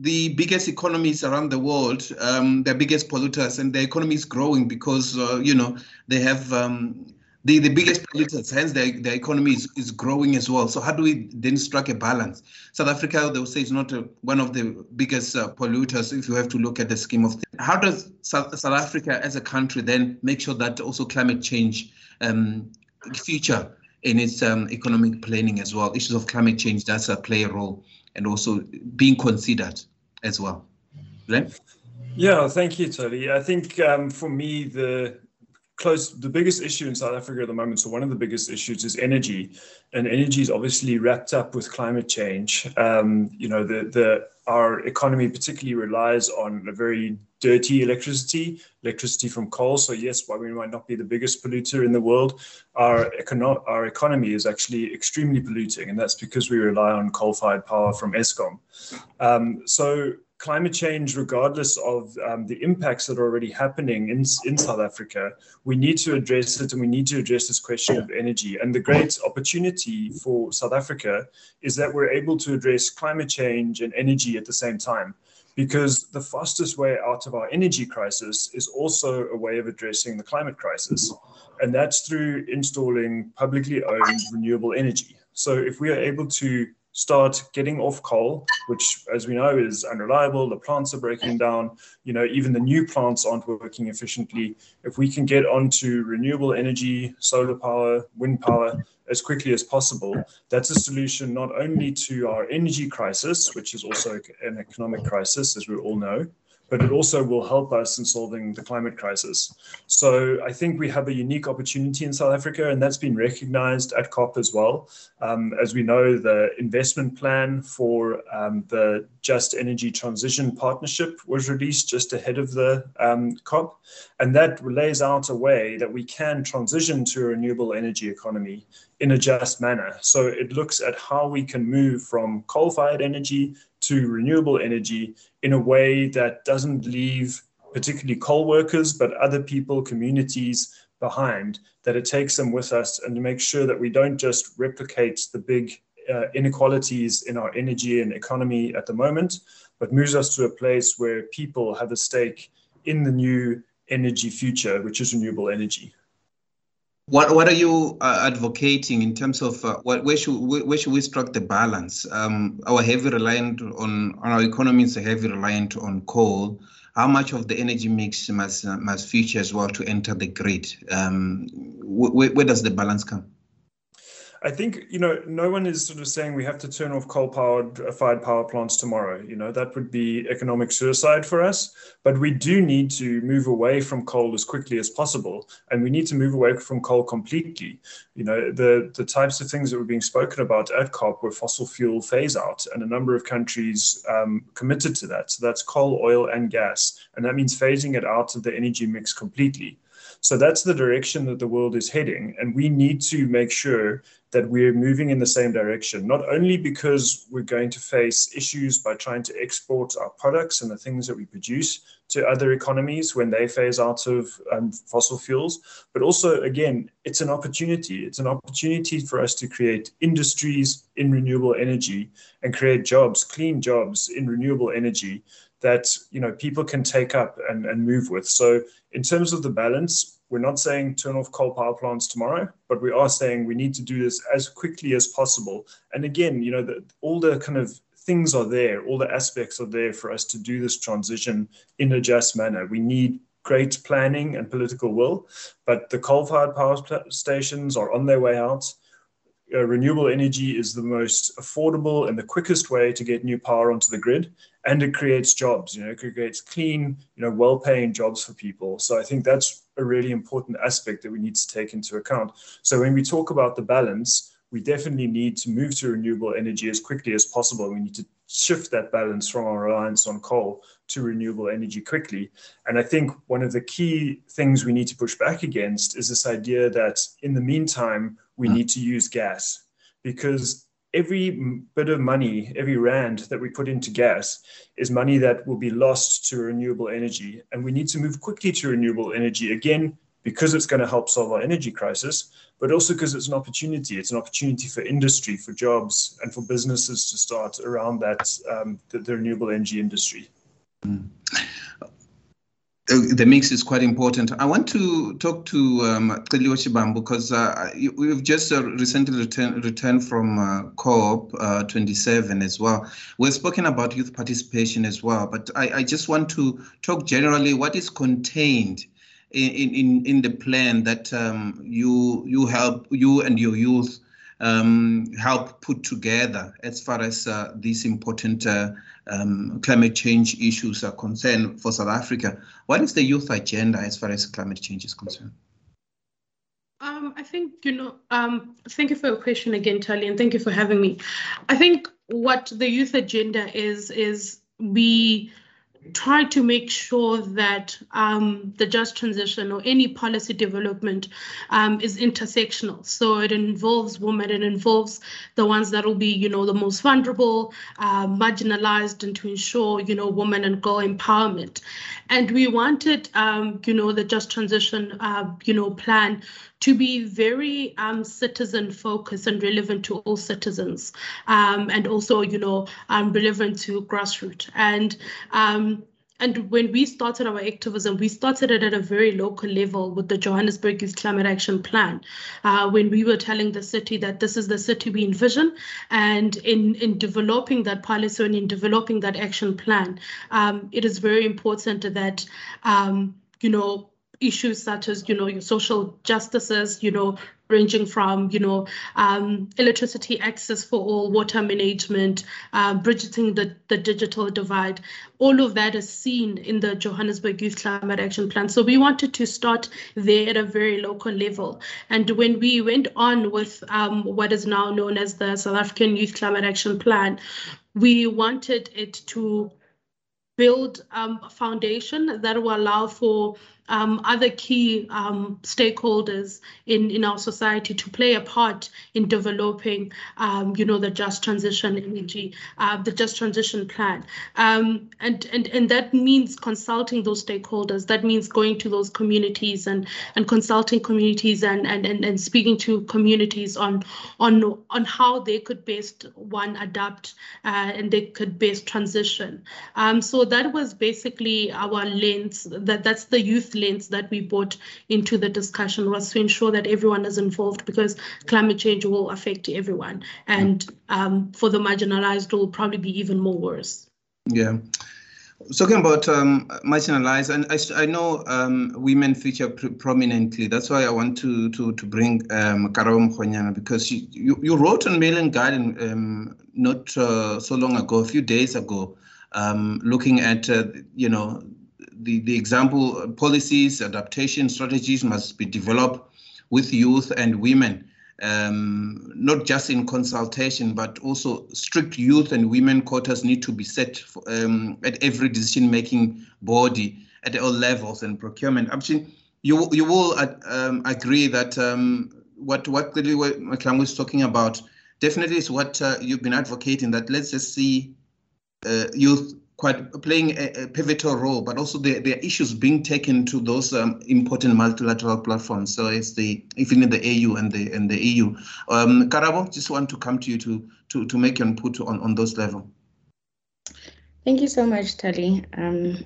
the biggest economies around the world, um, the biggest polluters, and the economy is growing because uh, you know they have um, the, the biggest polluters, hence the, the economy is, is growing as well. So how do we then strike a balance? South Africa, they will say, is not a, one of the biggest uh, polluters if you have to look at the scheme of things. How does South, South Africa as a country then make sure that also climate change um, feature in its um, economic planning as well? Issues of climate change does uh, play a role and also being considered as well. Glenn? Yeah, thank you, Tony. I think um, for me, the close the biggest issue in South Africa at the moment. So one of the biggest issues is energy, and energy is obviously wrapped up with climate change. Um, you know, the the our economy particularly relies on a very dirty electricity, electricity from coal. So yes, while we might not be the biggest polluter in the world, our econo- our economy is actually extremely polluting, and that's because we rely on coal-fired power from Eskom. Um, so climate change, regardless of um, the impacts that are already happening in, in South Africa, we need to address it and we need to address this question of energy. And the great opportunity for South Africa is that we're able to address climate change and energy at the same time. Because the fastest way out of our energy crisis is also a way of addressing the climate crisis. And that's through installing publicly owned renewable energy. So if we are able to start getting off coal, which, as we know, is unreliable. The plants are breaking down. You know, even the new plants aren't working efficiently. If we can get onto renewable energy, solar power, wind power as quickly as possible, that's a solution not only to our energy crisis, which is also an economic crisis, as we all know, but it also will help us in solving the climate crisis. So I think we have a unique opportunity in South Africa, and that's been recognized at COP as well. Um, as we know, the investment plan for um, the Just Energy Transition Partnership was released just ahead of the um, COP, and that lays out a way that we can transition to a renewable energy economy in a just manner. So it looks at how we can move from coal fired energy to renewable energy in a way that doesn't leave particularly coal workers, but other people, communities behind, that it takes them with us and to make sure that we don't just replicate the big uh, inequalities in our energy and economy at the moment, but moves us to a place where people have a stake in the new energy future, which is renewable energy. What what are you uh, advocating in terms of uh, what where should where should we strike the balance? Um, our heavy reliant on, on our economy is heavy reliant on coal. How much of the energy mix must must feature as well to enter the grid? Um, wh- where does the balance come? I think you know no one is sort of saying we have to turn off coal-powered uh, fired power plants tomorrow. You know that would be economic suicide for us. But we do need to move away from coal as quickly as possible, and we need to move away from coal completely. You know the the types of things that were being spoken about at COP were fossil fuel phase out, and a number of countries um, committed to that. So that's coal, oil, and gas, and that means phasing it out of the energy mix completely. So that's the direction that the world is heading. And we need to make sure that we're moving in the same direction, not only because we're going to face issues by trying to export our products and the things that we produce to other economies when they phase out of um, fossil fuels, but also, again, it's an opportunity. It's an opportunity for us to create industries in renewable energy and create jobs, clean jobs in renewable energy that you know people can take up and, and move with. So in terms of the balance, we're not saying turn off coal power plants tomorrow, but we are saying we need to do this as quickly as possible. And again, you know, the, all the kind of things are there, all the aspects are there for us to do this transition in a just manner. We need great planning and political will, but the coal-fired power stations are on their way out uh, renewable energy is the most affordable and the quickest way to get new power onto the grid and it creates jobs you know it creates clean you know well-paying jobs for people. So i think that's a really important aspect that we need to take into account. So when we talk about the balance we definitely need to move to renewable energy as quickly as possible. We need to shift that balance from our reliance on coal to renewable energy quickly. And I think one of the key things we need to push back against is this idea that in the meantime, we hmm. need to use gas because every bit of money, every rand that we put into gas is money that will be lost to renewable energy. And we need to move quickly to renewable energy. Again, because it's going to help solve our energy crisis, but also because it's an opportunity. It's an opportunity for industry, for jobs, and for businesses to start around that, um, the, the, renewable energy industry. Mm the mix is quite important. I want to talk to um, Shibambu because uh, we've just uh, recently returned from uh, COP uh, 27 as well. We've spoken about youth participation as well, but I, I just want to talk generally what is contained in, in, in the plan that um, you you help you and your youth um, help put together as far as uh, important uh, um, climate change issues are concerned for South Africa. What is the youth agenda as far as climate change is concerned? Um, I think, you know, um, thank you for your question again, Tali, and thank you for having me. I think what the youth agenda is, is we try to make sure that um, the just transition or any policy development um, is intersectional. So it involves women, it involves the ones that will be, you know, the most vulnerable, uh, marginalized, and to ensure, you know, women and girl empowerment. And we wanted, um, you know, the just transition, uh, you know, plan to be very um, citizen focused and relevant to all citizens, um, and also, you know, um, relevant to grassroots. And um, and when we started our activism, we started it at a very local level with the Johannesburg Youth Climate Action Plan, uh, when we were telling the city that this is the city we envision. And in, in developing that policy and in developing that action plan, um, it is very important that, um, you know, issues such as you know your social justices you know ranging from you know um, electricity access for all water management uh, bridging the, the digital divide. All of that is seen in the johannesburg youth climate action plan. So we wanted to start there at a very local level. And when we went on with um, what is now known as the south african youth climate action plan we wanted it to build um, a foundation that will allow for um, other key um, stakeholders in, in our society to play a part in developing, um, you know, the just transition energy, uh, the just transition plan. Um, and, and, and that means consulting those stakeholders. That means going to those communities and, and consulting communities and, and, and, and speaking to communities on, on, on how they could best, one, adapt uh, and they could best transition. Um, so that was basically our lens, that, that's the youth lens that we brought into the discussion was to ensure that everyone is involved because climate change will affect everyone. And um, for the marginalized, it will probably be even more worse. Yeah. Talking about um, marginalized, and I, I know um, women feature pr prominently. That's why I want to to to bring um, Karabo because you, you, you wrote on Mail and Guardian um, not uh, so long ago, a few days ago, um, looking at uh, you know the, the example uh, policies, adaptation strategies must be developed with youth and women, um, not just in consultation, but also strict youth and women quotas need to be set for, um, at every decision-making body at all levels and procurement. Actually, you you will uh, um, agree that um, what what Lily McClung was talking about definitely is what uh, you've been advocating. That let's just see uh, youth quite playing a, a, pivotal role, but also there are issues being taken to those um, important multilateral platforms. So it's the even in the AU and the and the EU. Um, Karabo, just want to come to you to to to make your input on on those level. Thank you so much, Tali. Um,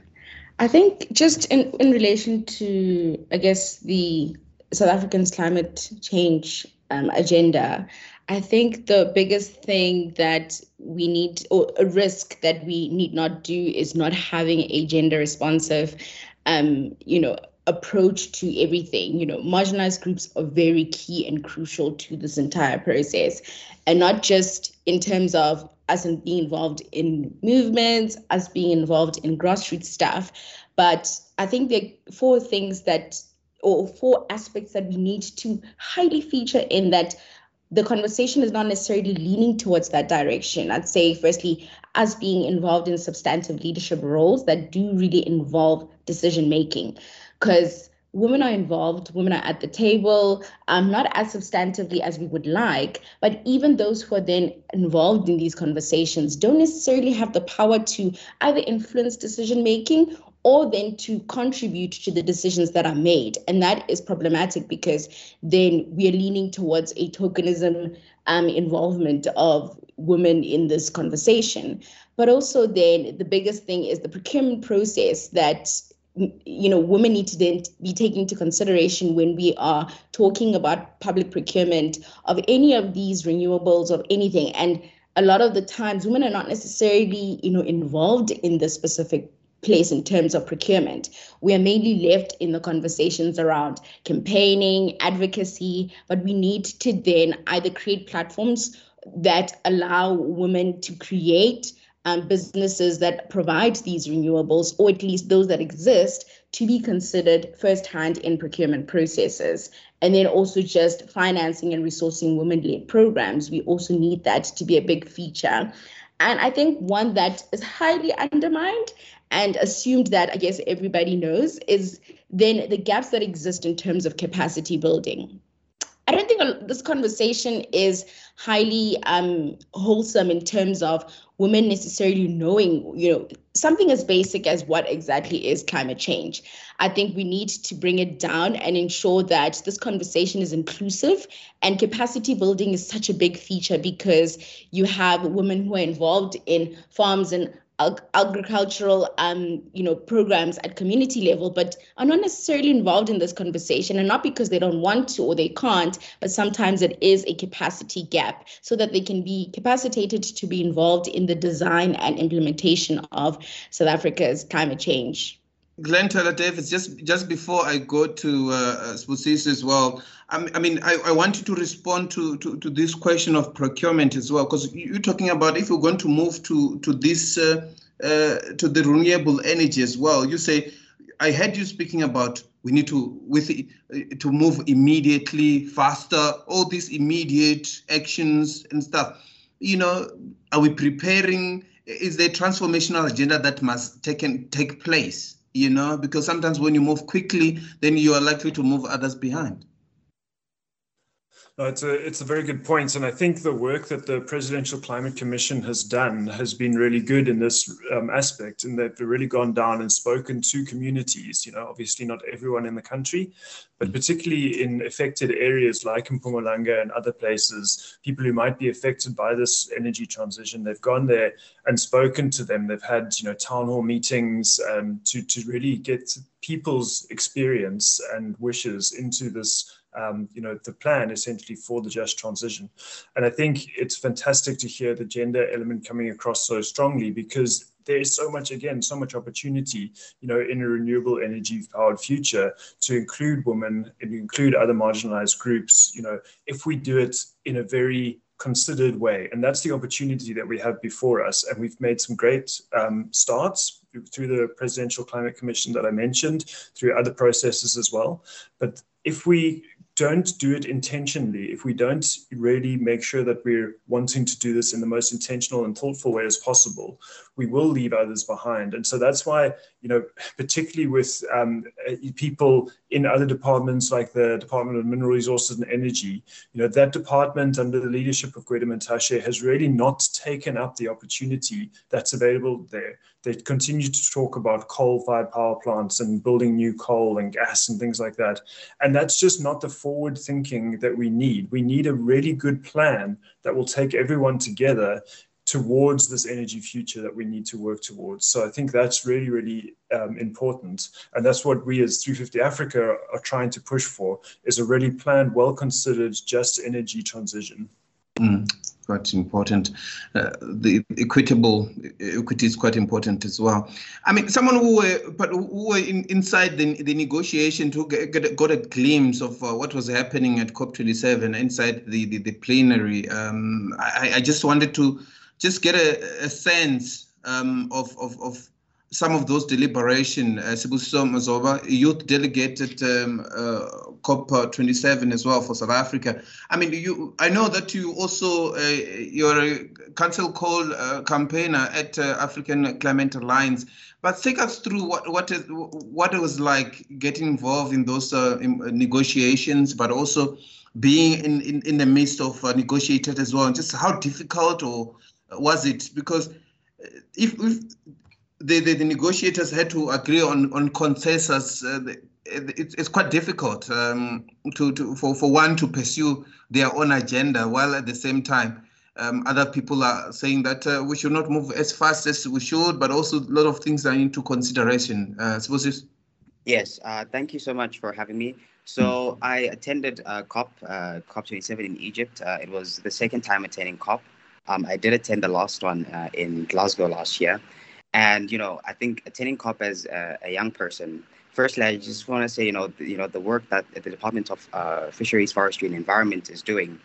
I think just in in relation to I guess the South African's climate change um, agenda, I think the biggest thing that we need, or a risk that we need not do, is not having a gender responsive, um, you know, approach to everything. You know, marginalized groups are very key and crucial to this entire process, and not just in terms of us being involved in movements, us being involved in grassroots stuff, but I think are four things that, or four aspects that we need to highly feature in that the conversation is not necessarily leaning towards that direction. I'd say, firstly, us being involved in substantive leadership roles that do really involve decision making. Because women are involved, women are at the table, um, not as substantively as we would like, but even those who are then involved in these conversations don't necessarily have the power to either influence decision making or then to contribute to the decisions that are made. And that is problematic because then we are leaning towards a tokenism um, involvement of women in this conversation. But also, then the biggest thing is the procurement process that you know women need to then be taken into consideration when we are talking about public procurement of any of these renewables of anything and a lot of the times women are not necessarily you know involved in the specific place in terms of procurement. We are mainly left in the conversations around campaigning, advocacy, but we need to then either create platforms that allow women to create um, businesses that provide these renewables, or at least those that exist, to be considered firsthand in procurement processes. And then also just financing and resourcing women led programs. We also need that to be a big feature. And I think one that is highly undermined and assumed that I guess everybody knows is then the gaps that exist in terms of capacity building. I don't think this conversation is highly um, wholesome in terms of women necessarily knowing, you know, something as basic as what exactly is climate change. I think we need to bring it down and ensure that this conversation is inclusive and capacity building is such a big feature because you have women who are involved in farms and agricultural um, you know programs at community level but are not necessarily involved in this conversation and not because they don't want to or they can't but sometimes it is a capacity gap so that they can be capacitated to be involved in the design and implementation of south africa's climate change Glenn Tyler Davis, just just before I go to uh, as well, I, I mean, I, I wanted to respond to, to, to this question of procurement as well, because you're talking about if we're going to move to to this uh, uh, to the renewable energy as well. You say, I heard you speaking about we need to with to move immediately, faster, all these immediate actions and stuff. You know, are we preparing? Is there a transformational agenda that must take take place? You know, because sometimes when you move quickly, then you are likely to move others behind. No, it's a it's a very good point, and I think the work that the Presidential Climate Commission has done has been really good in this um, aspect, and they've really gone down and spoken to communities. You know, obviously not everyone in the country, but particularly in affected areas like Mpumalanga and other places, people who might be affected by this energy transition. They've gone there and spoken to them. They've had you know town hall meetings um, to to really get people's experience and wishes into this um, you know, the plan essentially for the just transition. And I think it's fantastic to hear the gender element coming across so strongly because there is so much, again, so much opportunity, you know, in a renewable energy powered future to include women and include other marginalized groups, you know, if we do it in a very considered way. And that's the opportunity that we have before us. And we've made some great um, starts through the Presidential Climate Commission that I mentioned, through other processes as well. But if we don't do it intentionally, if we don't really make sure that we're wanting to do this in the most intentional and thoughtful way as possible, we will leave others behind. And so that's why, you know, particularly with um, people in other departments like the Department of Mineral Resources and Energy, you know, that department under the leadership of Gwede Mantashe has really not taken up the opportunity that's available there. They continue to talk about coal-fired power plants and building new coal and gas and things like that. And that's just not the forward thinking that we need. We need a really good plan that will take everyone together towards this energy future that we need to work towards. So I think that's really, really um, important. And that's what we as 350 Africa are trying to push for is a really planned, well-considered, just energy transition. Mm, quite important. Uh, the equitable equity is quite important as well. I mean, someone who were but who were in, inside the, the negotiation get, get, got a glimpse of uh, what was happening at COP27 inside the the, the plenary. Um, I, I just wanted to just get a, a sense um, of, of, of some of those deliberation. Uh, Sibusiso Mazomba, youth delegate at um, uh, COP27 as well for South Africa. I mean, you. I know that you also uh, you're a Cancel Coal uh, campaigner at uh, African Climate Alliance. But take us through what what is what it was like getting involved in those uh, in negotiations, but also being in, in, in the midst of uh, negotiators as well, and just how difficult or was it? Because uh, if, if the, the, the, negotiators had to agree on on consensus. Uh, it, it's quite difficult um, to, to for, for one to pursue their own agenda while at the same time um, other people are saying that uh, we should not move as fast as we should, but also a lot of things are into consideration. Uh, suppose Yes, uh, thank you so much for having me. So I attended uh, COP uh, COP 27 in Egypt. Uh, it was the second time attending COP. Um, I did attend the last one uh, in Glasgow last year, and you know I think attending COP as a, a young person. Firstly, I just want to say you know the, you know the work that the Department of uh, Fisheries, Forestry, and Environment is doing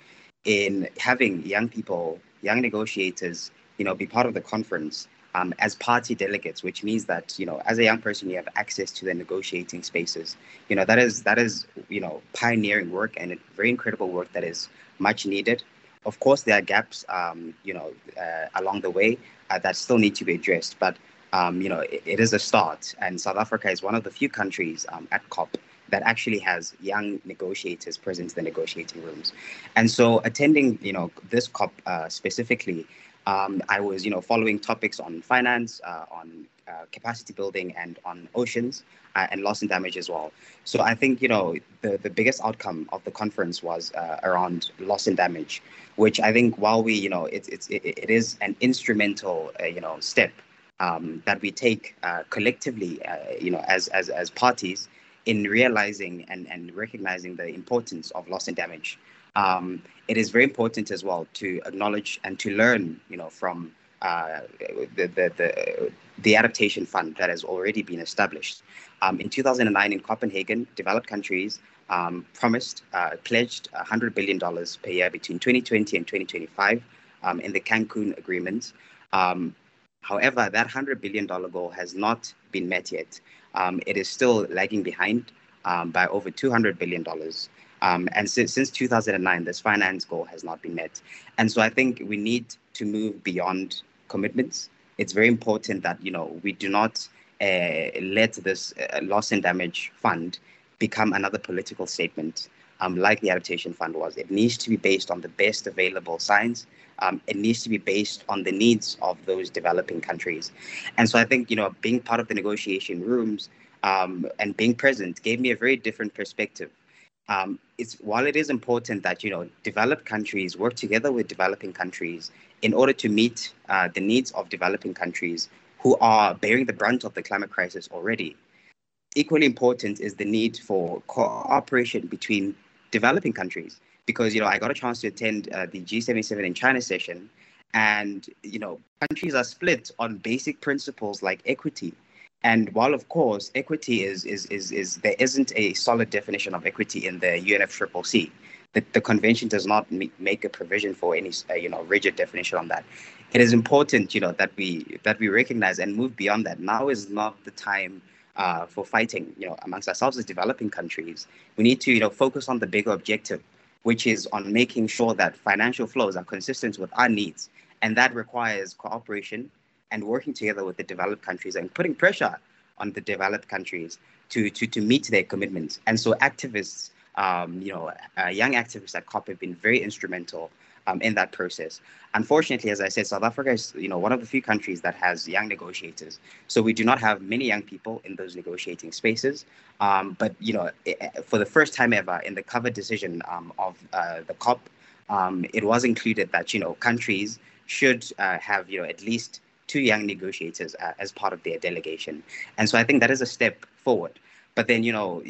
in having young people, young negotiators, you know, be part of the conference um, as party delegates, which means that you know, as a young person, you have access to the negotiating spaces. You know, that is that is you know pioneering work and very incredible work that is much needed. Of course, there are gaps, um, you know, uh, along the way uh, that still need to be addressed, but um, you know, it, it is a start. And South Africa is one of the few countries um, at COP that actually has young negotiators present in the negotiating rooms. And so attending, you know, this COP uh, specifically, um, I was, you know, following topics on finance, uh, on uh, capacity building, and on oceans uh, and loss and damage as well. So I think, you know, the, the biggest outcome of the conference was uh, around loss and damage, which I think while we, you know, it's, it's, it, it is an instrumental, uh, you know, step um, that we take collectively, you know, as, as, as parties in realizing and, and recognizing the importance of loss and damage. Um, it is very important as well to acknowledge and to learn, you know, from uh, the, the, the, the, adaptation fund that has already been established. Um, in 2009 in Copenhagen, developed countries um, promised, uh, pledged $100 billion per year between 2020 and 2025 um, in the Cancun agreement. Um, however, that $100 billion goal has not been met yet um, it is still lagging behind um, by over $200 billion. Um, and since, since 2009, this finance goal has not been met. And so I think we need to move beyond commitments. It's very important that, you know, we do not uh, let this uh, loss and damage fund become another political statement um, like the adaptation fund was. It needs to be based on the best available science. Um, it needs to be based on the needs of those developing countries. And so I think, you know, being part of the negotiation rooms um, and being present gave me a very different perspective. Um, it's while it is important that you know developed countries work together with developing countries in order to meet uh, the needs of developing countries who are bearing the brunt of the climate crisis already. Equally important is the need for cooperation between developing countries because you know I got a chance to attend uh, the G77 and China session, and you know countries are split on basic principles like equity. And while of course equity is is is is there isn't a solid definition of equity in the UNFCCC. The, the convention does not make a provision for any uh, you know rigid definition on that. It is important you know that we that we recognize and move beyond that. Now is not the time uh, for fighting you know amongst ourselves as developing countries. We need to you know focus on the bigger objective which is on making sure that financial flows are consistent with our needs. And that requires cooperation and working together with the developed countries and putting pressure on the developed countries to, to, to meet their commitments. And so activists, um, you know, uh, young activists at COP have been very instrumental um, in that process. Unfortunately, as I said, South Africa is you know one of the few countries that has young negotiators. So we do not have many young people in those negotiating spaces. Um, but you know, it, for the first time ever in the cover decision um, of uh, the COP, um, it was included that you know countries should uh, have you know at least two young negotiators uh, as part of their delegation. And so I think that is a step forward. But then you know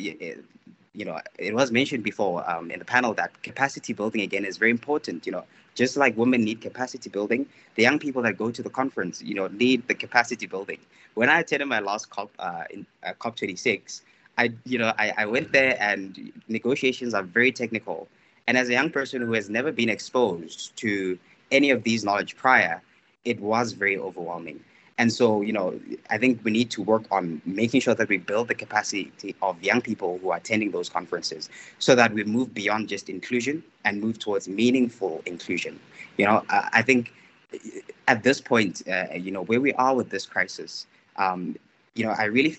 you know, it was mentioned before um, in the panel that capacity building again is very important. You know, just like women need capacity building, the young people that go to the conference, you know, need the capacity building. When I attended my last COP uh, in uh, COP 26, I, you know, I, I went there and negotiations are very technical. And as a young person who has never been exposed to any of these knowledge prior, it was very overwhelming. And so, you know, I think we need to work on making sure that we build the capacity of young people who are attending those conferences so that we move beyond just inclusion and move towards meaningful inclusion. You know, I think at this point, uh, you know, where we are with this crisis, um, you know, I really,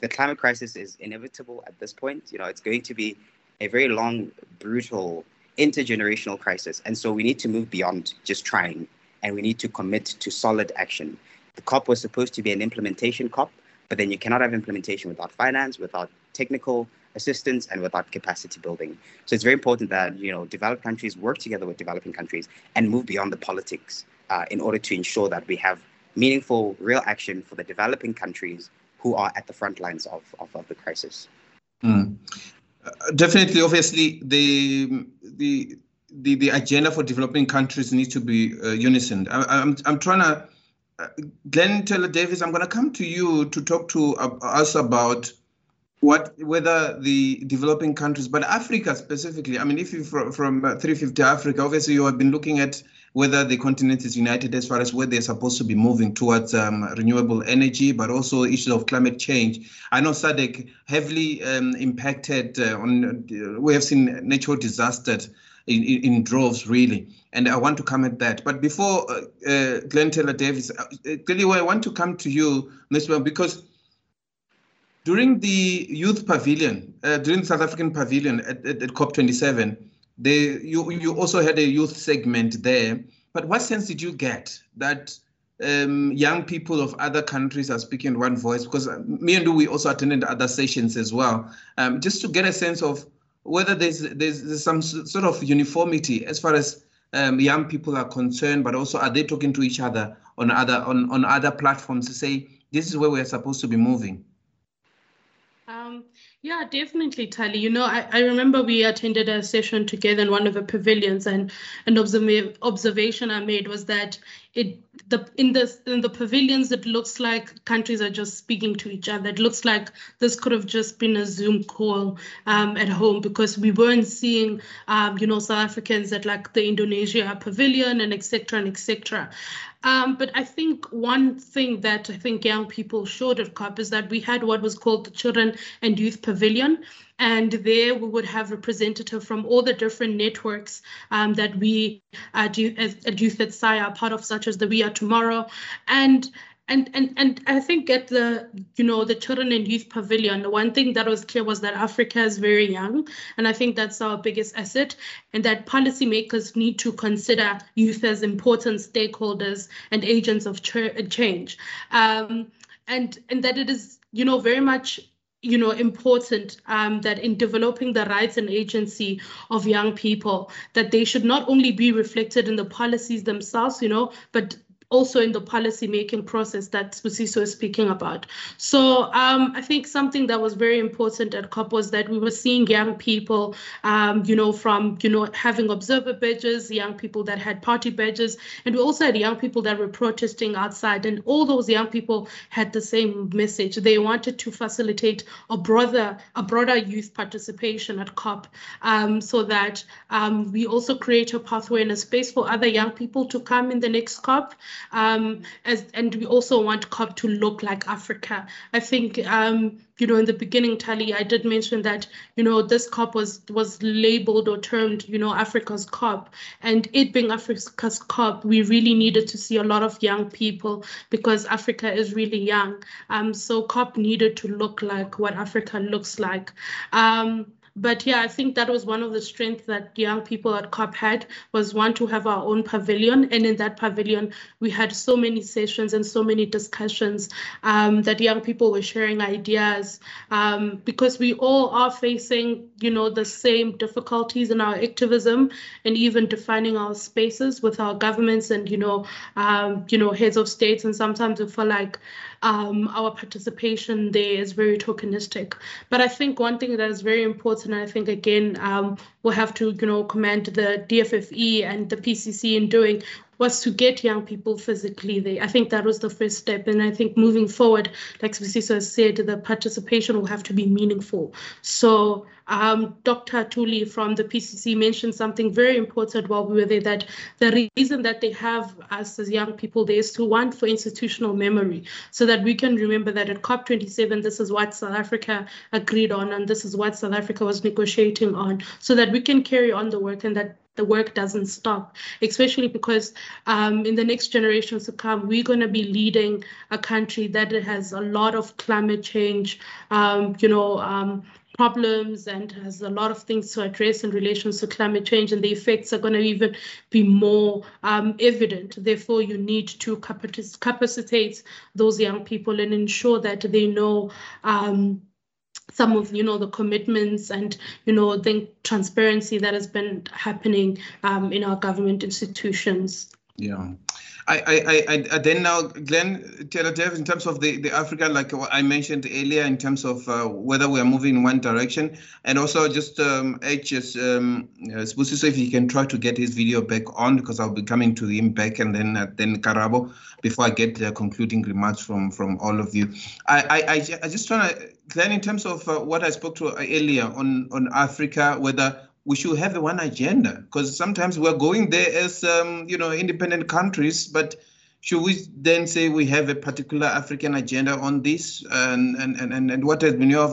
the climate crisis is inevitable at this point. You know, it's going to be a very long, brutal, intergenerational crisis. And so we need to move beyond just trying and we need to commit to solid action the COP was supposed to be an implementation COP, but then you cannot have implementation without finance, without technical assistance, and without capacity building. So it's very important that you know developed countries work together with developing countries and move beyond the politics uh, in order to ensure that we have meaningful, real action for the developing countries who are at the front lines of, of, of the crisis. Mm. Uh, definitely, obviously, the the the, the agenda for developing countries needs to be uh, unison. I, am I'm, I'm trying to, uh, Glenn Tyler Davis, I'm going to come to you to talk to uh, us about what whether the developing countries, but Africa specifically. I mean, if you from, from uh, 350 Africa, obviously you have been looking at whether the continent is united as far as where they're supposed to be moving towards um, renewable energy, but also issues of climate change. I know SADC heavily um, impacted uh, on. Uh, we have seen natural disasters in, in, droves, really. And I want to come at that. But before uh, uh Glenn Tyler Davis, uh, uh I want to come to you, Ms. because during the youth pavilion, uh, during the South African pavilion at, at, at COP27, they, you, you also had a youth segment there. But what sense did you get that um, young people of other countries are speaking one voice? Because me and we also attended other sessions as well, um, just to get a sense of whether there's, there's, there's some sort of uniformity as far as um, young people are concerned, but also are they talking to each other on other on, on other platforms to say this is where we're supposed to be moving? Um, yeah, definitely, Tali. You know, I, I remember we attended a session together in one of the pavilions, and an observ- observation I made was that it the in the in the pavilions it looks like countries are just speaking to each other. It looks like this could have just been a Zoom call um, at home because we weren't seeing um, you know South Africans at like the Indonesia pavilion and etc. and etc. Um, but I think one thing that I think young people showed at COP is that we had what was called the Children and Youth Pavilion. And there we would have representative from all the different networks um, that we uh, do as at Youth at are part of, such as the We Are Tomorrow. And and and and I think at the you know the children and youth pavilion, the one thing that was clear was that Africa is very young, and I think that's our biggest asset, and that policymakers need to consider youth as important stakeholders and agents of ch- change, um, and and that it is you know very much you know important um, that in developing the rights and agency of young people that they should not only be reflected in the policies themselves you know but also in the policy making process that Sibusiso is speaking about. So um, I think something that was very important at COP was that we were seeing young people, um, you know, from, you know, having observer badges, young people that had party badges, and we also had young people that were protesting outside. And all those young people had the same message. They wanted to facilitate a broader, a broader youth participation at COP um, so that um, we also create a pathway and a space for other young people to come in the next COP. Um, as, and we also want COP to look like Africa. I think, um, you know, in the beginning, Tali, I did mention that, you know, this COP was was labeled or termed, you know, Africa's COP. And it being Africa's COP, we really needed to see a lot of young people because Africa is really young. Um, so COP needed to look like what Africa looks like. Um, but yeah, I think that was one of the strengths that young people at COP had was one to have our own pavilion. And in that pavilion, we had so many sessions and so many discussions um, that young people were sharing ideas um, because we all are facing, you know, the same difficulties in our activism and even defining our spaces with our governments and, you know, um, you know, heads of states. And sometimes we feel like um, our participation there is very tokenistic. But I think one thing that is very important, and I think again, um, we'll have to, you know, commend the DFFE and the PCC in doing was to get young people physically there. I think that was the first step. And I think moving forward, like Sibusiso has said, the participation will have to be meaningful. So um, Dr. Tuli from the PCC mentioned something very important while we were there, that the reason that they have us as young people there is to want for institutional memory, so that we can remember that at COP27, this is what South Africa agreed on, and this is what South Africa was negotiating on, so that we can carry on the work and that the work doesn't stop, especially because um, in the next generations to come, we're going to be leading a country that has a lot of climate change, um, you know, um, problems and has a lot of things to address in relation to climate change, and the effects are going to even be more um, evident. Therefore, you need to capacitate those young people and ensure that they know. Um, some of you know the commitments and you know the transparency that has been happening um, in our government institutions. Yeah. I, I, I, then now, Glenn, Jeff, in terms of the, the Africa, like I mentioned earlier, in terms of uh, whether we are moving in one direction, and also just um, HS, um, so if he can try to get his video back on, because I'll be coming to him back, and then uh, then Karabo, before I get the concluding remarks from from all of you. I I, I, I just want to, Glenn, in terms of uh, what I spoke to earlier on on Africa, whether we should have one agenda because sometimes we're going there as um, you know independent countries, but should we then say we have a particular African agenda on this? And and and, and what has been your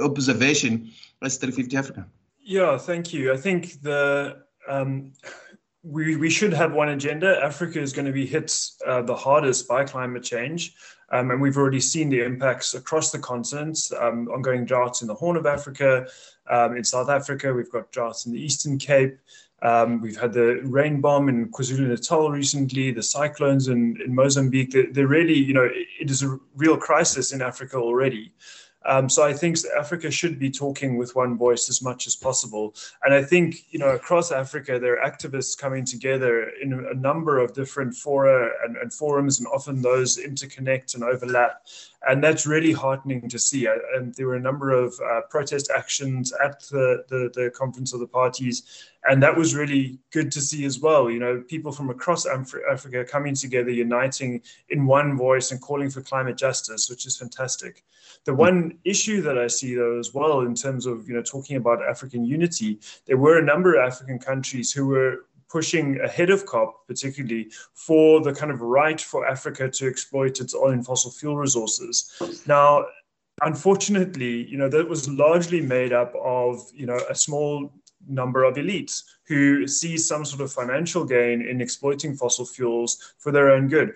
observation as 350 Africa? Yeah, thank you. I think the um, we, we should have one agenda. Africa is going to be hit uh, the hardest by climate change. Um, and we've already seen the impacts across the continent, um, ongoing droughts in the Horn of Africa, um, in South Africa, we've got droughts in the Eastern Cape. Um, we've had the rain bomb in KwaZulu Natal recently, the cyclones in, in Mozambique. They're, they're, really, you know, it is a real crisis in Africa already. Um, so I think Africa should be talking with one voice as much as possible. And I think, you know, across Africa, there are activists coming together in a number of different fora and, and forums, and often those interconnect and overlap. And that's really heartening to see. And there were a number of uh, protest actions at the, the, the Conference of the Parties and that was really good to see as well. You know, people from across Africa coming together, uniting in one voice and calling for climate justice, which is fantastic. The one issue that I see, though, as well, in terms of you know talking about African unity, there were a number of African countries who were pushing ahead of COP, particularly for the kind of right for Africa to exploit its own fossil fuel resources. Now, unfortunately, you know, that was largely made up of, you know, a small number of elites who see some sort of financial gain in exploiting fossil fuels for their own good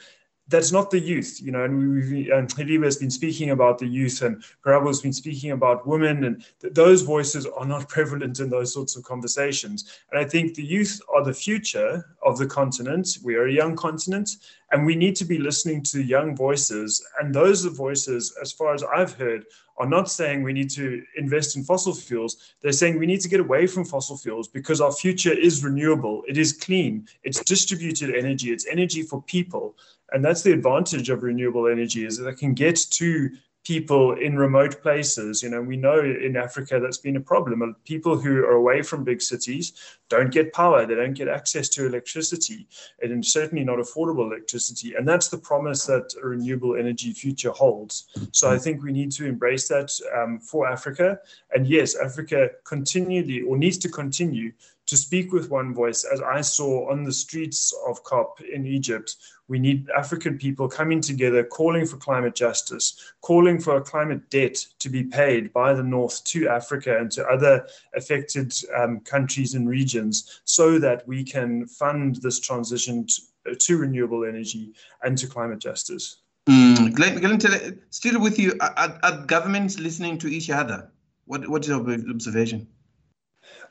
that's not the youth, you know, and we and has been speaking about the youth and Karabo has been speaking about women and th- those voices are not prevalent in those sorts of conversations. And I think the youth are the future of the continent. We are a young continent and we need to be listening to young voices. And those voices, as far as I've heard, are not saying we need to invest in fossil fuels. They're saying we need to get away from fossil fuels because our future is renewable, it is clean, it's distributed energy, it's energy for people. And that's the advantage of renewable energy is that it can get to people in remote places. You know, we know in Africa that's been a problem. People who are away from big cities don't get power, they don't get access to electricity, and certainly not affordable electricity. And that's the promise that a renewable energy future holds. So I think we need to embrace that um, for Africa. And yes, Africa continually or needs to continue to speak with one voice, as I saw on the streets of COP in Egypt, we need African people coming together, calling for climate justice, calling for a climate debt to be paid by the North to Africa and to other affected um, countries and regions so that we can fund this transition to, to renewable energy and to climate justice. Mm, Glenn, still with you, are, are governments listening to each other? What, what is your observation?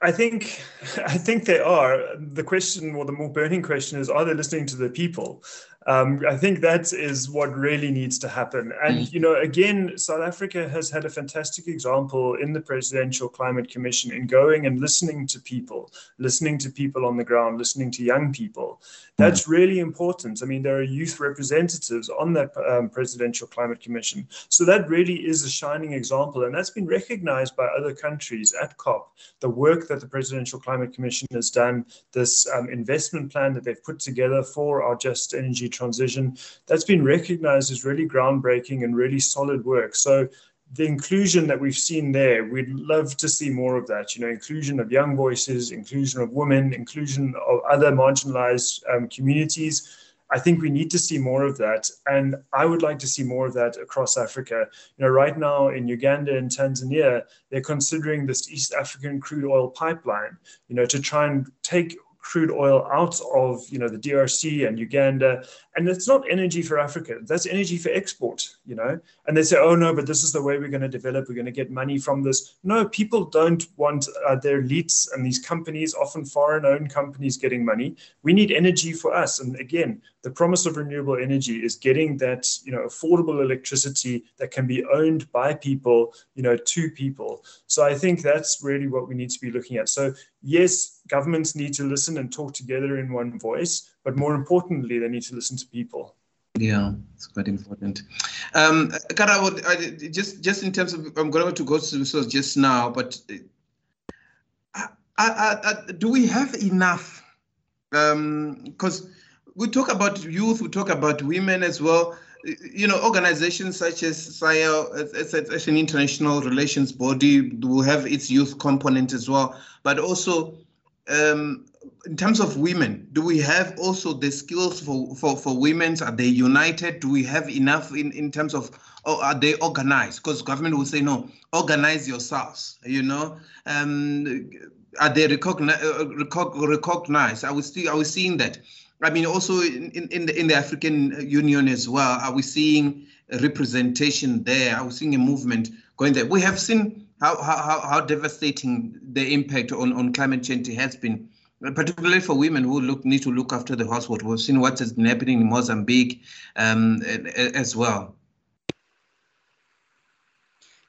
I think I think they are. The question, or the more burning question, is: Are they listening to the people? Um, I think that is what really needs to happen. And, mm. you know, again, South Africa has had a fantastic example in the Presidential Climate Commission in going and listening to people, listening to people on the ground, listening to young people. That's mm. really important. I mean, there are youth representatives on that um, Presidential Climate Commission. So that really is a shining example. And that's been recognized by other countries at COP. The work that the Presidential Climate Commission has done, this um, investment plan that they've put together for our just energy transition. That's been recognized as really groundbreaking and really solid work. So the inclusion that we've seen there, we'd love to see more of that. You know, inclusion of young voices, inclusion of women, inclusion of other marginalized um, communities. I think we need to see more of that, and I would like to see more of that across Africa. You know, right now in Uganda and Tanzania, they're considering this East African crude oil pipeline. You know, to try and take crude oil out of you know the DRC and Uganda, and it's not energy for Africa. That's energy for export, you know. And they say, oh no, but this is the way we're going to develop. We're going to get money from this. No, people don't want uh, their elites and these companies, often foreign-owned companies, getting money. We need energy for us. And again, the promise of renewable energy is getting that you know affordable electricity that can be owned by people, you know, to people. So I think that's really what we need to be looking at. So yes, governments need to listen and talk together in one voice, but more importantly, they need to listen to people. Yeah, it's quite important. Um, Kara, would, I, just just in terms of, I'm going to go to the resource just now, but uh, do we have enough? Because um, we talk about youth, we talk about women as well. You know, organizations such as SAIIA, as, it's an international relations body, will have its youth component as well, but also um, in terms of women, do we have also the skills for, for, for women? Are they united? Do we have enough in, in terms of, or are they organized? Because government will say, no, organize yourselves, you know? Um, are they recognize, uh, recognized? Are we, still, are we seeing that? I mean, also in, in, the, in the African Union as well, are we seeing representation there? Are we seeing a movement going there? We have seen how, how, how devastating the impact on, on climate change has been particularly for women who look need to look after the household. We've seen what has been happening in Mozambique um, as well.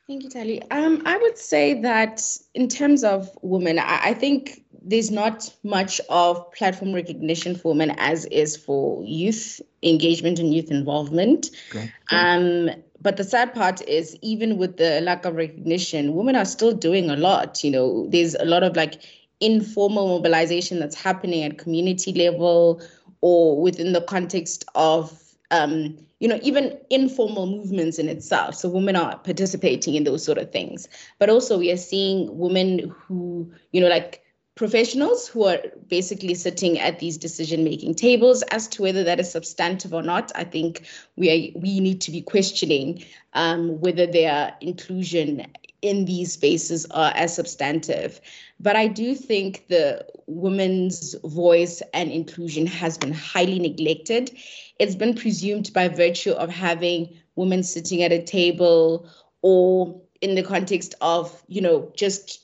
Thank you, Tali. Um, I would say that in terms of women, I, I, think there's not much of platform recognition for women as is for youth engagement and youth involvement. Okay. Um, but the sad part is, even with the lack of recognition, women are still doing a lot. You know, there's a lot of like informal mobilization that's happening at community level or within the context of um, you know even informal movements in itself. So women are participating in those sort of things. But also we are seeing women who you know like professionals who are basically sitting at these decision making tables as to whether that is substantive or not. I think we are, we need to be questioning um, whether their inclusion in these spaces are as substantive. But I do think the women's voice and inclusion has been highly neglected. It's been presumed by virtue of having women sitting at a table or in the context of, you know, just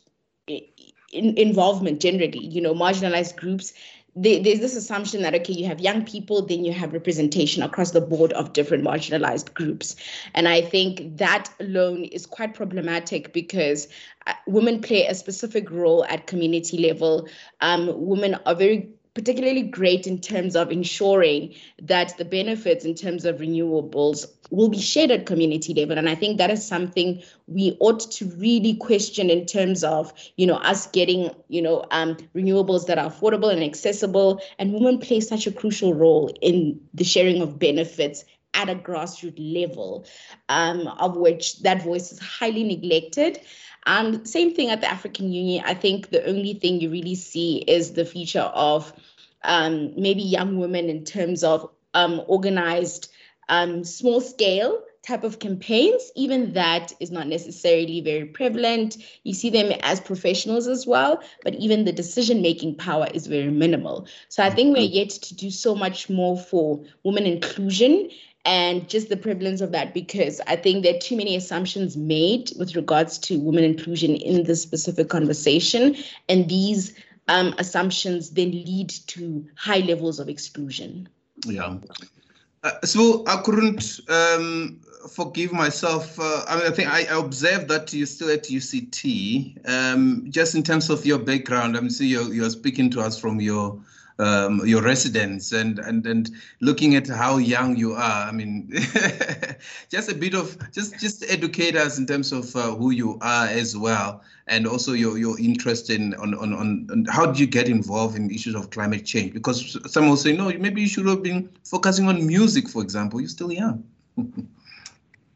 in, involvement generally, you know, marginalized groups there's this assumption that okay you have young people then you have representation across the board of different marginalized groups. And i think that alone is quite problematic because uh, women play a specific role at community level. Um, women are very particularly great in terms of ensuring that the benefits in terms of renewables will be shared at community level. And i think that is something we ought to really question in terms of you know us getting you know um, renewables that are affordable and accessible. And women play such a crucial role in the sharing of benefits at a grassroots level um, of which that voice is highly neglected um, same thing at the African Union. I think the only thing you really see is the feature of um, maybe young women in terms of um, organized um, small scale type of campaigns. Even that is not necessarily very prevalent. You see them as professionals as well, but even the decision making power is very minimal. So I think we're yet to do so much more for women inclusion and just the prevalence of that because I think there are too many assumptions made with regards to women inclusion in this specific conversation. And these um, assumptions then lead to high levels of exclusion. Yeah. Uh, so I couldn't um, forgive myself. Uh, I mean, I think I, observed that you're still at UCT. Um, just in terms of your background, I'm mean, you're, you're speaking to us from your um, your residence and and and looking at how young you are. I mean, just a bit of just just educate us in terms of uh, who you are as well, and also your your interest in on, on on how do you get involved in issues of climate change? Because some will say no, maybe you should have been focusing on music, for example. You're still young.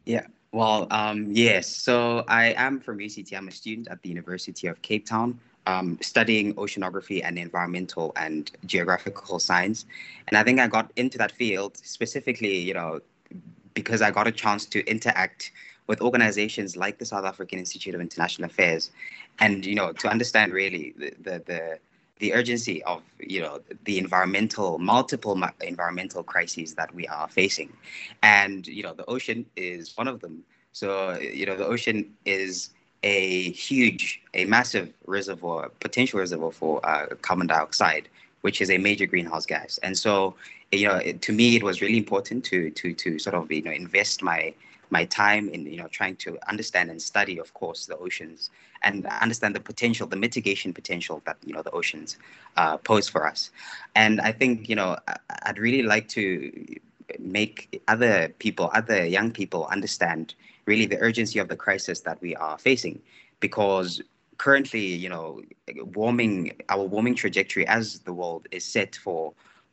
yeah. Well, um, yes. So I am from UCT. I'm a student at the University of Cape Town um, studying oceanography and environmental and geographical science. And I think I got into that field specifically, you know, because I got a chance to interact with organizations like the South African Institute of International Affairs and, you know, to understand really the, the, the the urgency of you know the environmental multiple environmental crises that we are facing. And you know the ocean is one of them. So you know the ocean is a huge a massive reservoir potential reservoir for uh, carbon dioxide which is a major greenhouse gas. And so you know to me it was really important to to to sort of you know invest my my time in you know trying to understand and study of course the oceans and understand the potential the mitigation potential that you know the oceans uh, pose for us. And i think you know i'd really like to make other people other young people understand really the urgency of the crisis that we are facing because currently you know warming our warming trajectory as the world is set for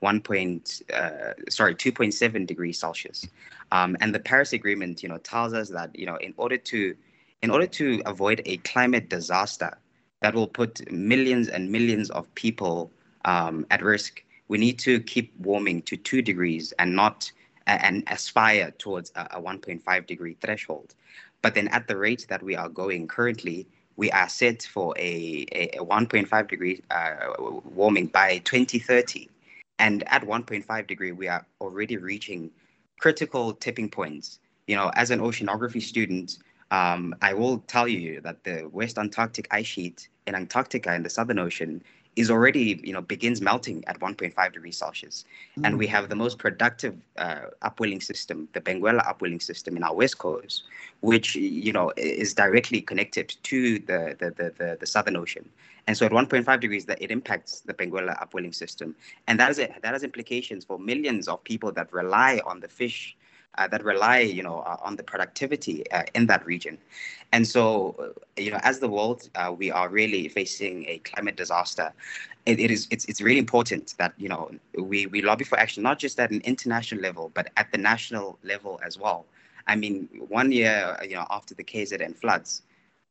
1 point, uh, sorry, 2.7 degrees Celsius. Um, and the Paris Agreement, you know, tells us that, you know, in order to, in order to avoid a climate disaster that will put millions and millions of people um, at risk, we need to keep warming to two degrees and not and aspire towards a, a 1.5 degree threshold. But then at the rate that we are going currently, we are set for a, a, a 1.5 degree uh, warming by 2030. And at 1.5 degree, we are already reaching critical tipping points. You know, as an oceanography student, um, I will tell you that the West Antarctic ice sheet in Antarctica in the Southern Ocean is already, you know, begins melting at 1.5 degrees Celsius. Mm. And we have the most productive uh, upwelling system, the Benguela upwelling system in our west coast, which, you know, is directly connected to the, the, the, the, the Southern Ocean. And so at 1.5 degrees, that it impacts the Benguela upwelling system. And that, is a, that has implications for millions of people that rely on the fish uh, that rely, you know, uh, on the productivity uh, in that region. And so, you know, as the world, uh, we are really facing a climate disaster. It, it is it's, it's really important that you know we, we lobby for action not just at an international level but at the national level as well. I mean, one year you know after the KZN floods,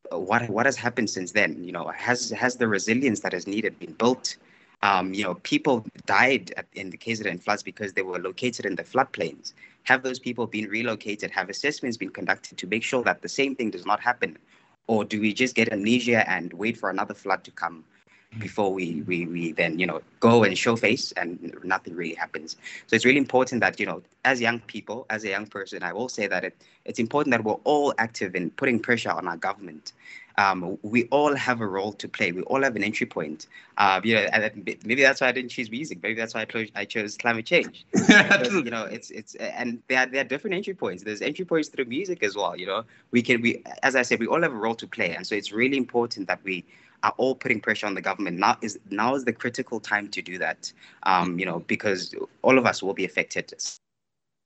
what what has happened since then? You know, has has the resilience that is needed been built? Um, you know, people died at, in the KZN floods because they were located in the floodplains. Have those people been relocated? Have assessments been conducted to make sure that the same thing does not happen? Or do we just get amnesia and wait for another flood to come before we, we, we then, you know, go and show face and nothing really happens. So it's really important that, you know, as young people, as a young person, I will say that it, it's important that we're all active in putting pressure on our government. Um, we all have a role to play. We all have an entry point. Uh, you know, maybe that's why I didn't choose music. Maybe that's why I chose, I chose climate change. because, you know, it's it's and there are, there are different entry points. There's entry points through music as well. You know, we can we as I said, we all have a role to play, and so it's really important that we are all putting pressure on the government. Now is now is the critical time to do that. Um, you know, because all of us will be affected.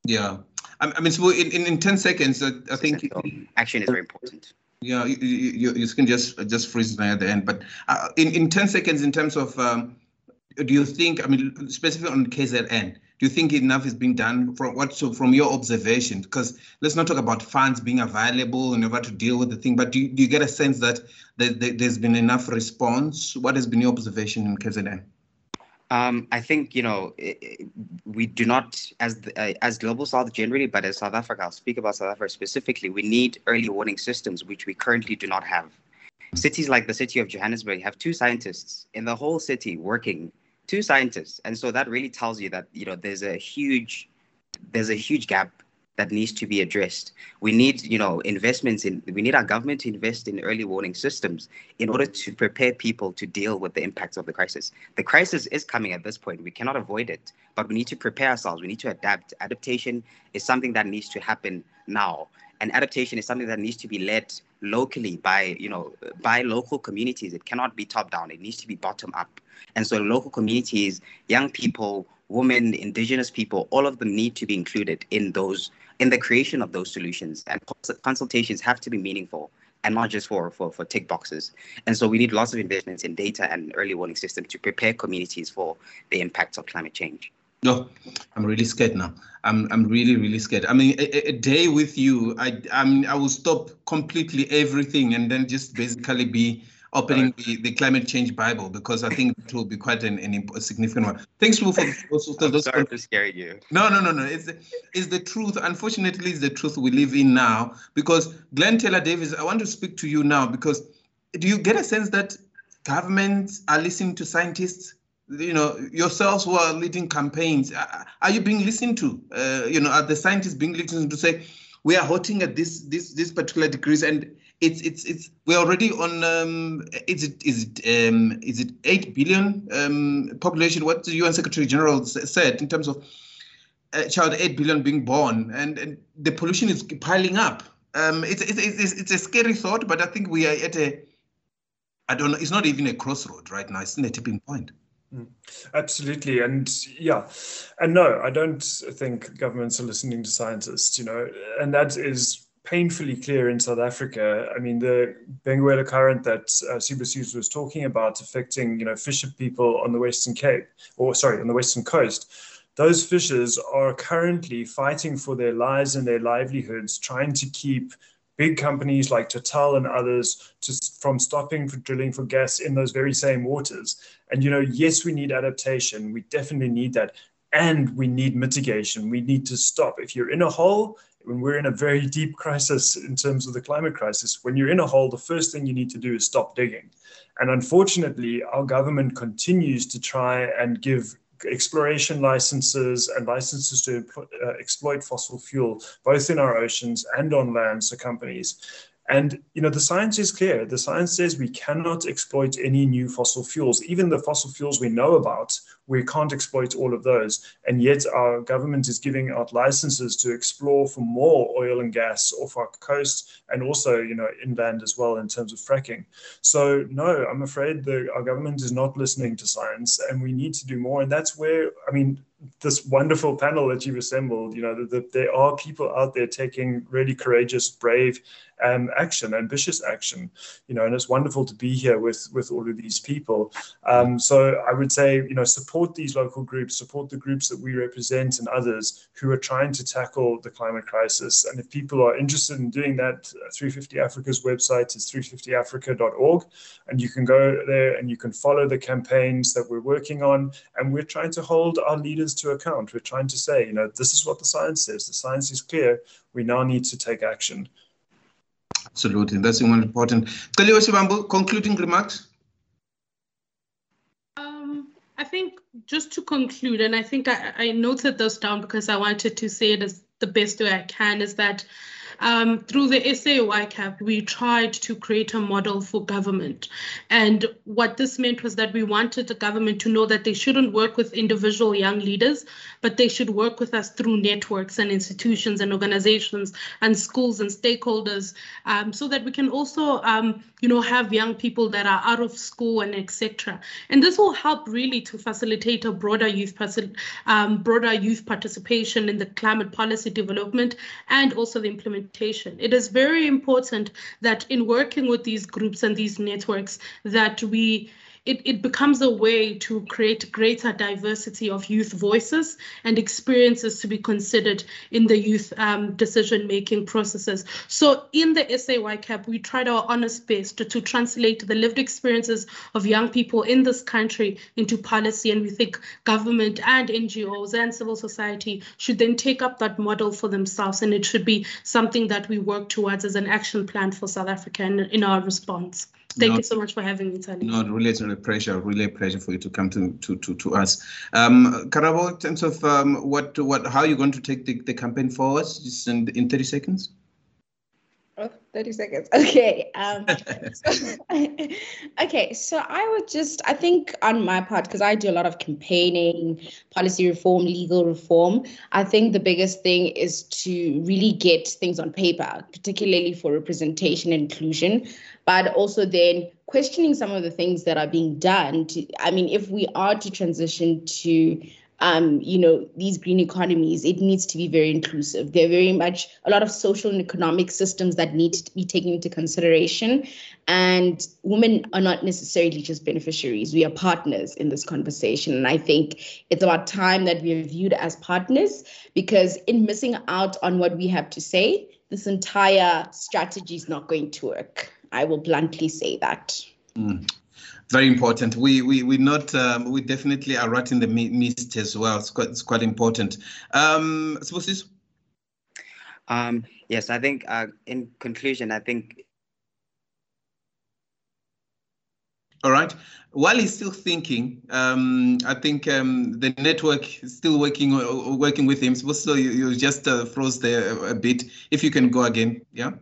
Yeah, I mean, so in, in, in ten seconds, uh, I think action is very important. Yeah, you, you, you can just just freeze me at the end, but uh, in in ten seconds, in terms of, um, do you think? I mean, specifically on KZN, do you think enough is being done from what so from your observation because let's not talk about funds being available and order to deal with the thing but do you, do you get a sense that there's been enough response what has been your observation in KZN um, I think you know we do not, as the, uh, as global South generally, but as South Africa, I'll speak about South Africa specifically. We need early warning systems, which we currently do not have. Cities like the city of Johannesburg have two scientists in the whole city working two scientists. And so that really tells you that you know there's a huge there's a huge gap that needs to be addressed. We need you know investments in we need our government to invest in early warning systems in order to prepare people to deal with the impacts of the crisis. The crisis is coming at this point. We cannot avoid it but we need to prepare ourselves. We need to adapt. Adaptation is something that needs to happen now and adaptation is something that needs to be led locally by you know by local communities it cannot be top down it needs to be bottom up and so local communities young people women indigenous people all of them need to be included in those in the creation of those solutions and consultations have to be meaningful and not just for, for, for tick boxes. And so we need lots of investments in data and early warning systems to prepare communities for the impacts of climate change. No, I'm really scared now. I'm I'm really really scared. I mean, a, a, day with you, I I mean, I will stop completely everything and then just basically be opening the, the climate change Bible because I think it will be quite an, an a significant one. Thanks for those. those, sorry for scaring you. No, no, no, no. It's the, it's the truth. Unfortunately, it's the truth we live in now. Because Glenn Tyler Davis, I want to speak to you now because do you get a sense that governments are listening to scientists? You know, yourselves who are leading campaigns, are you being listened to? Uh, you know, are the scientists being listened to say, we are hotting at this this this particular degrees and it's it's it's we're already on um is it is it um is it eight billion um population what the UN Secretary General said in terms of a child eight billion being born and, and the pollution is piling up um it's, it's it's it's a scary thought but I think we are at a I don't know it's not even a crossroad right now it's in a tipping point. Mm. Absolutely. And yeah, and no, I don't think governments are listening to scientists, you know, and that is painfully clear in South Africa. I mean, the Benguela current that uh, Sibusiso was talking about affecting, you know, fisher people on the Western Cape, or sorry, on the Western Coast, those fishers are currently fighting for their lives and their livelihoods, trying to keep big companies like Total and others from stopping for drilling for gas in those very same waters. And, you know, yes, we need adaptation. We definitely need that. And we need mitigation. We need to stop. If you're in a hole, when we're in a very deep crisis in terms of the climate crisis, when you're in a hole, the first thing you need to do is stop digging. And unfortunately, our government continues to try and give exploration licenses and licenses to uh, exploit fossil fuel, both in our oceans and on land, to companies. And you know the science is clear. The science says we cannot exploit any new fossil fuels. Even the fossil fuels we know about, we can't exploit all of those. And yet our government is giving out licenses to explore for more oil and gas off our coast and also you know inland as well in terms of fracking. So no, I'm afraid the, our government is not listening to science, and we need to do more. And that's where I mean this wonderful panel that you've assembled, you know, that the, there are people out there taking really courageous, brave um, action, ambitious action, you know, and it's wonderful to be here with with all of these people. Um, so I would say, you know, support these local groups, support the groups that we represent and others who are trying to tackle the climate crisis. And if people are interested in doing that, 350 Africa's website is 350africa.org, and you can go there and you can follow the campaigns that we're working on, and we're trying to hold our leaders to account. We're trying to say, you know, this is what the science says. The science is clear. We now need to take action. Absolutely. That's one important. Celiwe Shivambu, concluding remarks? Um, I think just to conclude, and I think I, I noted those down because I wanted to say it as the best way I can, is that um, through the SA we tried to create a model for government. And what this meant was that we wanted the government to know that they shouldn't work with individual young leaders, but they should work with us through networks and institutions and organizations and schools and stakeholders um, so that we can also, um, you know, have young people that are out of school and etc. And this will help really to facilitate a broader youth, um, broader youth participation in the climate policy development and also the implementation It is very important that in working with these groups and these networks that we it, it becomes a way to create greater diversity of youth voices and experiences to be considered in the youth um, decision making processes. So in the SAYCAP, we tried our honest best to, to translate the lived experiences of young people in this country into policy. And we think government and NGOs and civil society should then take up that model for themselves. And it should be something that we work towards as an action plan for South Africa in, in our response. Thank not, you so much for having me, Tani. Not really, it's a pleasure, really a pleasure for you to come to to to, to us. Um, Karabo, in terms of um, what what how are you going to take the, the campaign forward, just in, in 30 seconds? Oh, 30 seconds. Okay. Um, so, okay. So I would just, I think on my part, because I do a lot of campaigning, policy reform, legal reform, I think the biggest thing is to really get things on paper, particularly for representation and inclusion but also then questioning some of the things that are being done to i mean if we are to transition to um, you know, these green economies, it needs to be very inclusive. There are very much a lot of social and economic systems that need to be taken into consideration. And women are not necessarily just beneficiaries. We are partners in this conversation. And I think it's about time that we are viewed as partners because in missing out on what we have to say, this entire strategy is not going to work. I will bluntly say that. Mm. Very important. We we we not um, we definitely are right in the mist as well. It's quite it's quite important. Um, suppose um, yes, I think uh, in conclusion, I think All right. While he's still thinking, um, I think um, the network is still working uh, working with him. So you, you just uh, froze there a bit. If you can go again, yeah.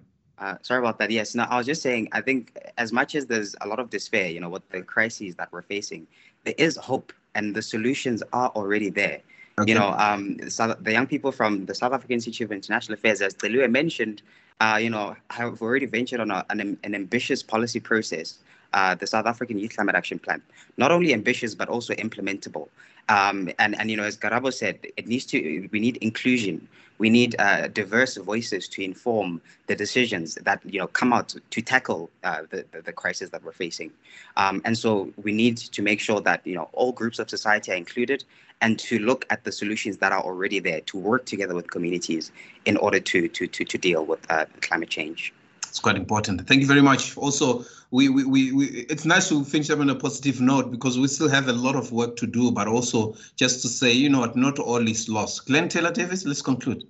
Uh, sorry about that. Yes. No, I was just saying. I think as much as there's a lot of despair, you know, with the crises that we're facing, there is hope, and the solutions are already there. Okay. You know, um, the young people from the South African Institute of International Affairs, as Celiwe mentioned, uh, you know, have already ventured on a, an, an ambitious policy process uh, the South African Youth Climate Action Plan. Not only ambitious, but also implementable. Um, and, and, you know, as Karabo said, it needs to, we need inclusion. We need uh, diverse voices to inform the decisions that, you know, come out to, to tackle uh, the, the, the, crisis that we're facing. Um, and so we need to make sure that, you know, all groups of society are included and to look at the solutions that are already there, to work together with communities in order to, to, to, to deal with uh, climate change. It's quite important. Thank you very much. Also, we, we, we, we, it's nice to finish up on a positive note because we still have a lot of work to do, but also just to say, you know what, not all is lost. Glenn Tyler Davis, let's conclude.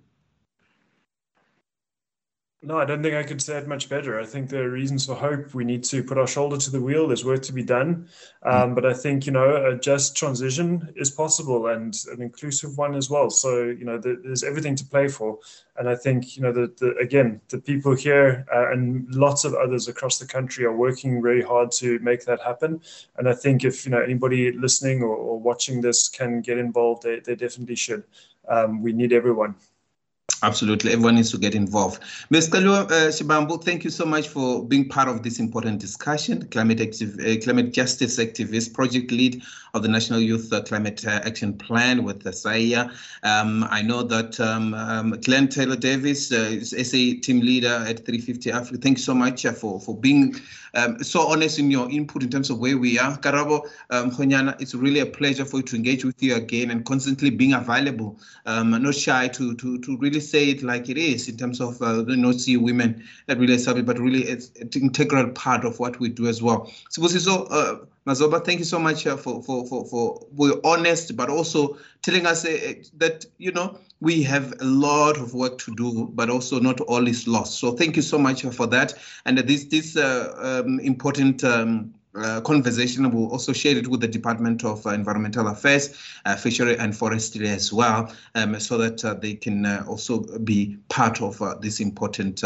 No, I don't think I could say it much better. I think there are reasons for hope. We need to put our shoulder to the wheel. There's work to be done. Um, but I think, you know, a just transition is possible and an inclusive one as well. So, you know, there's everything to play for. And I think, you know, the, the again, the people here uh, and lots of others across the country are working really hard to make that happen. And I think if, you know, anybody listening or, or watching this can get involved, they, they definitely should. Um, we need everyone. Absolutely. Everyone needs to get involved. Ms. Celiwe uh, Shibambu, thank you so much for being part of this important discussion. Climate, active, uh, climate justice activist, project lead of the National Youth uh, Climate uh, Action Plan with the SAIIA. Um, I know that um, um, Glenn Tyler Davis uh, SA team leader at 350 Africa. Thank you so much uh, for, for being um, so honest in your input in terms of where we are. Karabo um, Honyana, it's really a pleasure for you to engage with you again and constantly being available, um, not shy to, to, to really say it like it is in terms of uh, not see women at really subject, but really it's an integral part of what we do as well. So, so uh, Mazomba, thank you so much uh, for, for, for, for, for honest, but also telling us uh, that, you know, we have a lot of work to do, but also not all is lost. So thank you so much for that. And this, this uh, um, important um, uh, conversation will also share it with the Department of uh, Environmental Affairs, uh, Fishery and Forestry as well, um, so that uh, they can also be part of this important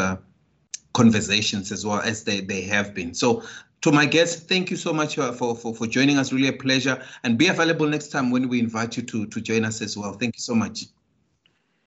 conversations as well as they, they have been. So to my guests, thank you so much uh, for, for, for joining us. Really a pleasure. And be available next time when we invite you to, to join us as well. Thank you so much.